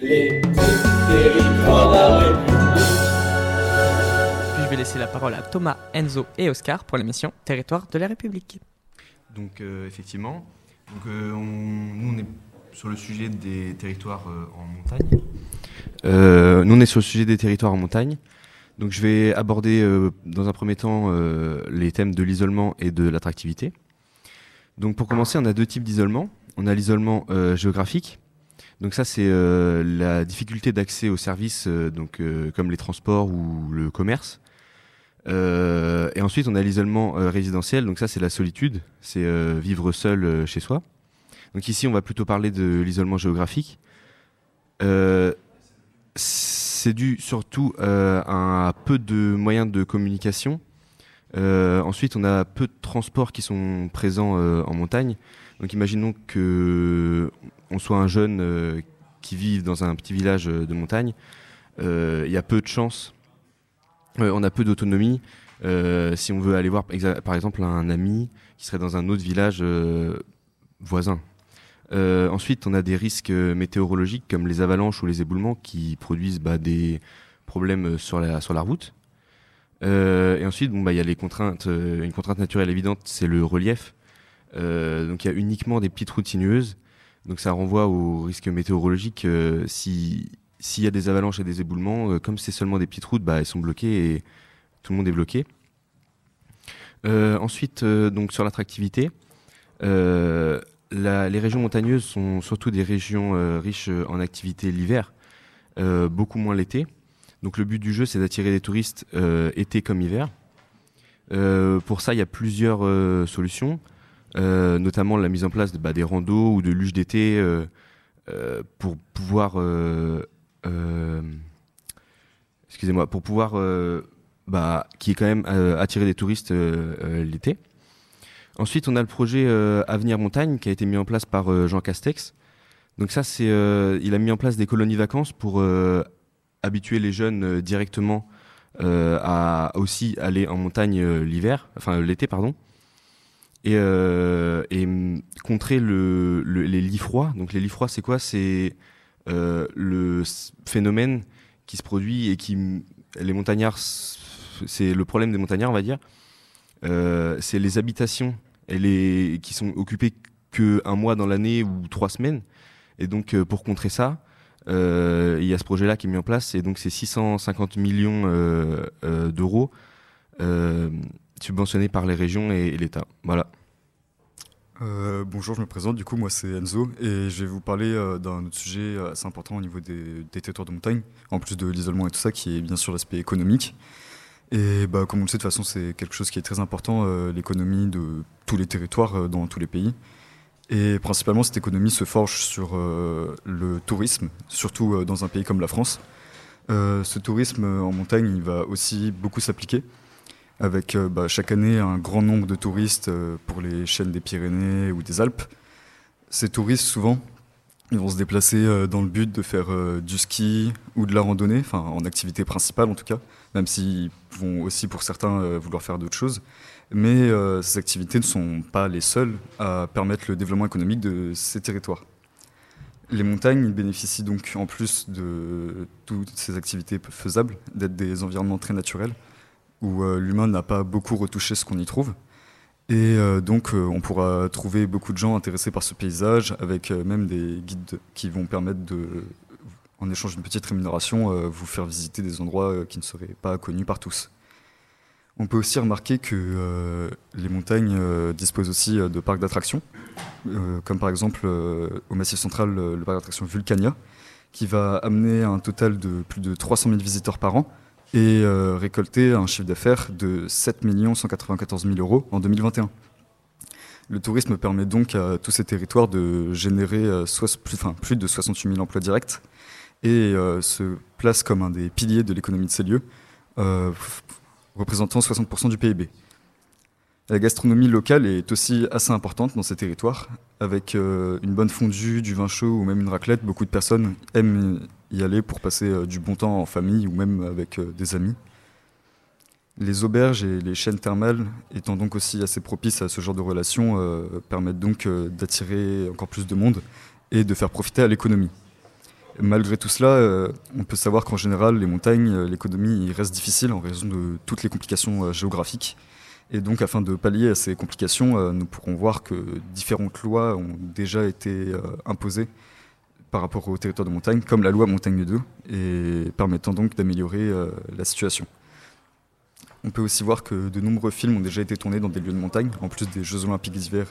Les territoires de la République. Puis je vais laisser la parole à Thomas, Enzo et Oscar pour l'émission Territoire de la République. Donc euh, effectivement, donc, euh, on- nous on est sur le sujet des territoires euh, en montagne. Euh, nous on est sur le sujet des territoires en montagne. Donc je vais aborder euh, dans un premier temps euh, les thèmes de l'isolement et de l'attractivité. Donc pour commencer, on a deux types d'isolement. On a l'isolement euh, géographique. Donc ça c'est euh, la difficulté d'accès aux services euh, donc euh, comme les transports ou le commerce. Et ensuite, on a l'isolement résidentiel. Donc ça, c'est la solitude, c'est vivre seul chez soi. Donc ici, on va plutôt parler de l'isolement géographique. C'est dû surtout à peu de moyens de communication. Euh, ensuite, on a peu de transports qui sont présents euh, en montagne. Donc imaginons que on soit un jeune euh, qui vit dans un petit village euh, de montagne. Euh, Il y a peu de chances euh, on a peu d'autonomie. Euh, si on veut aller voir, par exemple, un ami qui serait dans un autre village euh, voisin. Euh, ensuite, on a des risques euh, météorologiques comme les avalanches ou les éboulements qui produisent bah, des problèmes sur la route. Euh, et ensuite, bah, il y a les contraintes. euh, une contrainte naturelle évidente, c'est le relief. Euh, donc, il y a uniquement des petites routes sinueuses. Donc, ça renvoie aux risques météorologiques. si s'il y a des avalanches et des éboulements, comme c'est seulement des petites routes, bah, elles sont bloquées et tout le monde est bloqué. Ensuite, donc sur l'attractivité, la- les régions montagneuses sont surtout des régions riches en activités l'hiver, beaucoup moins l'été. Donc le but du jeu, c'est d'attirer des touristes euh, été comme hiver. Euh, pour ça, il y a plusieurs euh, solutions, notamment la mise en place bah, des randos ou de luges d'été pour pouvoir excusez-moi, pour pouvoir, bah, qui est quand même euh, attirer des touristes l'été. Ensuite, on a le projet Avenir Montagne qui a été mis en place par Jean Castex. Donc ça, c'est, il a mis en place des colonies vacances pour habituer les jeunes euh, directement euh, à aussi aller en montagne euh, l'hiver, enfin l'été, pardon, et, hum, contrer le, le- les lits froids. Donc les lits froids, c'est quoi? C'est le phénomène qui se produit et qui m- les montagnards c'est le problème des montagnards on va dire. C'est les habitations et les qui sont occupées que un mois dans l'année ou trois semaines. Et donc pour contrer ça il y a ce projet là qui est mis en place et donc c'est 650 millions euh, euh, d'euros euh, subventionnés par les régions et, l'État voilà Euh, bonjour, je me présente. Du coup, moi, c'est Enzo et je vais vous parler euh, d'un autre sujet euh, assez important au niveau des, territoires de montagne, en plus de l'isolement et tout ça, qui est bien sûr l'aspect économique. Et bah, comme on le sait, de toute façon, c'est quelque chose qui est très important, euh, l'économie de tous les territoires euh, dans tous les pays. Et principalement, cette économie se forge sur euh, le tourisme, surtout euh, dans un pays comme la France. Euh, ce tourisme en montagne, il va aussi beaucoup s'appliquer avec bah, chaque année un grand nombre de touristes pour les chaînes des Pyrénées ou des Alpes. Ces touristes, souvent, ils vont se déplacer dans le but de faire du ski ou de la randonnée, enfin en activité principale en tout cas, même s'ils vont aussi pour certains vouloir faire d'autres choses. Mais euh, ces activités ne sont pas les seules à permettre le développement économique de ces territoires. Les montagnes bénéficient donc, en plus de toutes ces activités faisables, d'être des environnements très naturels où euh, l'humain n'a pas beaucoup retouché ce qu'on y trouve. Et euh, donc, on pourra trouver beaucoup de gens intéressés par ce paysage, avec même des guides qui vont permettre de, en échange d'une petite rémunération, vous faire visiter des endroits qui ne seraient pas connus par tous. On peut aussi remarquer que euh, les montagnes euh, disposent aussi euh, de parcs d'attractions, comme par exemple au Massif central le parc d'attractions Vulcania, qui va amener un total de plus de 300 000 visiteurs par an et récolter un chiffre d'affaires de 7 194 000 euros en 2021. Le tourisme permet donc à tous ces territoires de générer plus, de 68 000 emplois directs et se place comme un des piliers de l'économie de ces lieux, représentant 60% du PIB. La gastronomie locale est aussi assez importante dans ces territoires. Avec euh, une bonne fondue, du vin chaud ou même une raclette, beaucoup de personnes aiment y aller pour passer euh, du bon temps en famille ou même avec euh, des amis. Les auberges et les chaînes thermales, étant donc aussi assez propices à ce genre de relations, permettent donc d'attirer encore plus de monde et de faire profiter à l'économie. Malgré tout cela, euh, on peut savoir qu'en général, les montagnes, euh, l'économie reste difficile en raison de toutes les complications euh, géographiques. Et donc, afin de pallier à ces complications, nous pourrons voir que différentes lois ont déjà été imposées par rapport au territoire de montagne, comme la loi Montagne 2, et permettant donc d'améliorer la situation. On peut aussi voir que de nombreux films ont déjà été tournés dans des lieux de montagne, en plus des Jeux Olympiques d'hiver.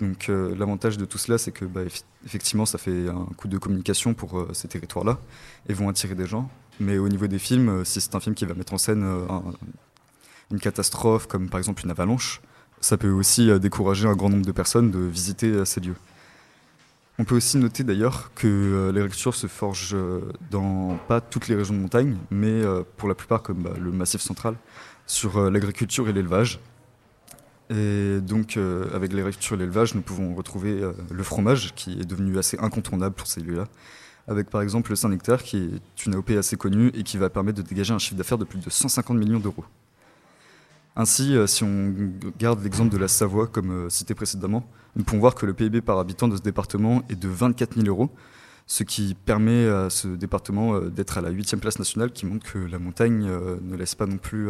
Donc euh, l'avantage de tout cela, c'est que bah, eff- effectivement, ça fait un coup de communication pour euh, ces territoires-là et vont attirer des gens. Mais au niveau des films, euh, si c'est un film qui va mettre en scène un- une catastrophe, comme par exemple une avalanche, ça peut aussi décourager un grand nombre de personnes de visiter ces lieux. On peut aussi noter d'ailleurs que l'agriculture se forge dans pas toutes les régions de montagne, mais pour la plupart, comme bah, le Massif central, sur l'agriculture et l'élevage. Et donc, euh, avec l'agriculture et l'élevage, nous pouvons retrouver euh, le fromage, qui est devenu assez incontournable pour ces lieux-là, avec par exemple le Saint-Nectaire, qui est une AOP assez connue et qui va permettre de dégager un chiffre d'affaires de plus de 150 millions d'euros. Ainsi, euh, si on garde l'exemple de la Savoie, comme cité précédemment, nous pouvons voir que le PIB par habitant de ce département est de 24 000 euros, ce qui permet à ce département d'être à la 8 place nationale, qui montre que la montagne ne laisse pas non plus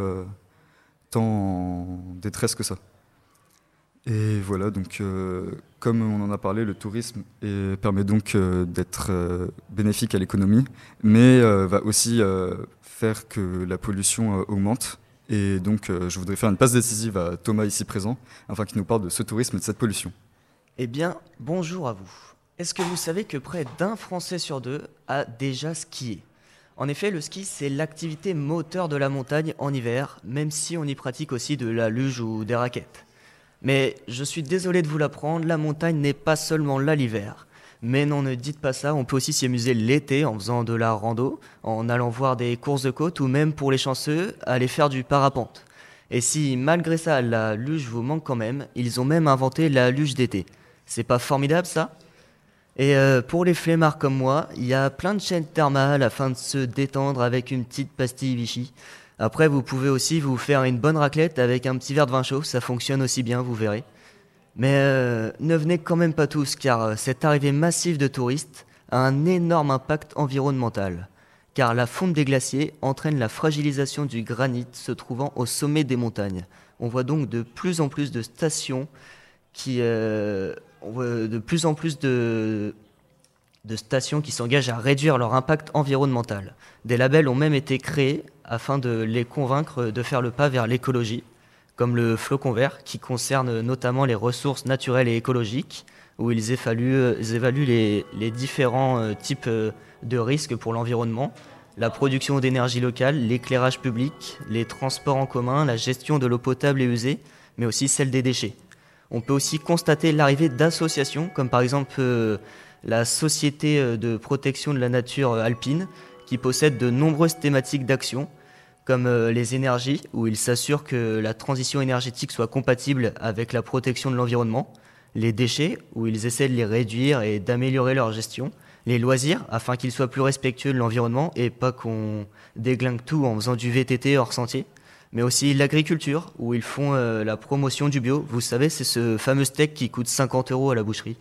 tant en détresse que ça. Et voilà, donc euh, comme on en a parlé, le tourisme permet donc euh, d'être euh, bénéfique à l'économie, mais va aussi faire que la pollution augmente. Et donc je voudrais faire une passe décisive à Thomas ici présent, afin qu'il nous parle de ce tourisme et de cette pollution. Eh bien, bonjour à vous. Est-ce que vous savez que près d'un Français sur deux a déjà skié? En effet, le ski, c'est l'activité moteur de la montagne en hiver, même si on y pratique aussi de la luge ou des raquettes. Mais je suis désolé de vous l'apprendre, la montagne n'est pas seulement là l'hiver. Mais non, ne dites pas ça, on peut aussi s'y amuser l'été en faisant de la rando, en allant voir des courses de côte ou même pour les chanceux, aller faire du parapente. Et si malgré ça la luge vous manque quand même, ils ont même inventé la luge d'été. C'est pas formidable ça? Et euh, pour les flemmards comme moi, il y a plein de chaînes thermales afin de se détendre avec une petite pastille Vichy. Après, vous pouvez aussi vous faire une bonne raclette avec un petit verre de vin chaud, ça fonctionne aussi bien, vous verrez. Mais euh, ne venez quand même pas tous, car euh, cette arrivée massive de touristes a un énorme impact environnemental. Car la fonte des glaciers entraîne la fragilisation du granit se trouvant au sommet des montagnes. On voit donc de plus en plus de stations qui, euh, de plus en plus de, de stations qui s'engagent à réduire leur impact environnemental. Des labels ont même été créés afin de les convaincre de faire le pas vers l'écologie, comme le Flocon Vert, qui concerne notamment les ressources naturelles et écologiques, où ils évaluent, les différents euh, types euh, de risques pour l'environnement, la production d'énergie locale, l'éclairage public, les transports en commun, la gestion de l'eau potable et usée, mais aussi celle des déchets. On peut aussi constater l'arrivée d'associations, comme par exemple euh, la Société euh, de protection de la nature euh, alpine, qui possède de nombreuses thématiques d'action, comme euh, les énergies, où ils s'assurent que la transition énergétique soit compatible avec la protection de l'environnement, les déchets, où ils essaient de les réduire et d'améliorer leur gestion, les loisirs, afin qu'ils soient plus respectueux de l'environnement et pas qu'on déglingue tout en faisant du VTT hors sentier, mais aussi l'agriculture, où ils font la promotion du bio. Vous savez, c'est ce fameux steak qui coûte 50 euros à la boucherie.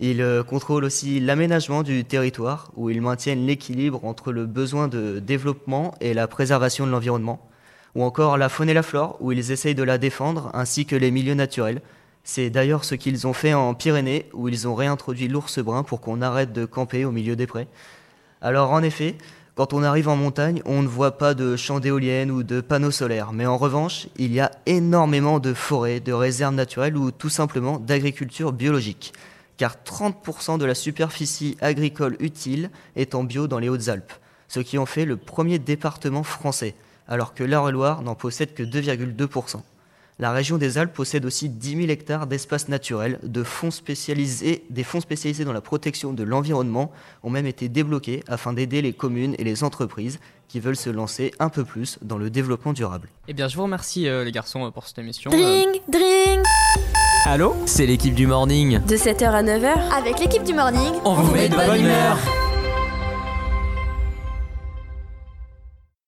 Ils euh, contrôlent aussi l'aménagement du territoire, où ils maintiennent l'équilibre entre le besoin de développement et la préservation de l'environnement, ou encore la faune et la flore, où ils essayent de la défendre, ainsi que les milieux naturels. C'est d'ailleurs ce qu'ils ont fait en Pyrénées, où ils ont réintroduit l'ours brun pour qu'on arrête de camper au milieu des prés. Alors en effet, quand on arrive en montagne, on ne voit pas de champs d'éoliennes ou de panneaux solaires, mais en revanche, il y a énormément de forêts, de réserves naturelles ou tout simplement d'agriculture biologique. Car 30% de la superficie agricole utile est en bio dans les Hautes-Alpes, ce qui en fait le premier département français, alors que l'Eure-et-Loire n'en possède que 2,2%. La région des Alpes possède aussi 10 000 hectares d'espaces naturels, de fonds spécialisés, des fonds spécialisés dans la protection de l'environnement ont même été débloqués afin d'aider les communes et les entreprises qui veulent se lancer un peu plus dans le développement durable. Eh bien, je vous remercie euh, les garçons euh, pour cette émission. Euh, Dring, dring Allô C'est l'équipe du morning. De 7h à 9h Avec l'équipe du morning, On vous met de bonne humeur.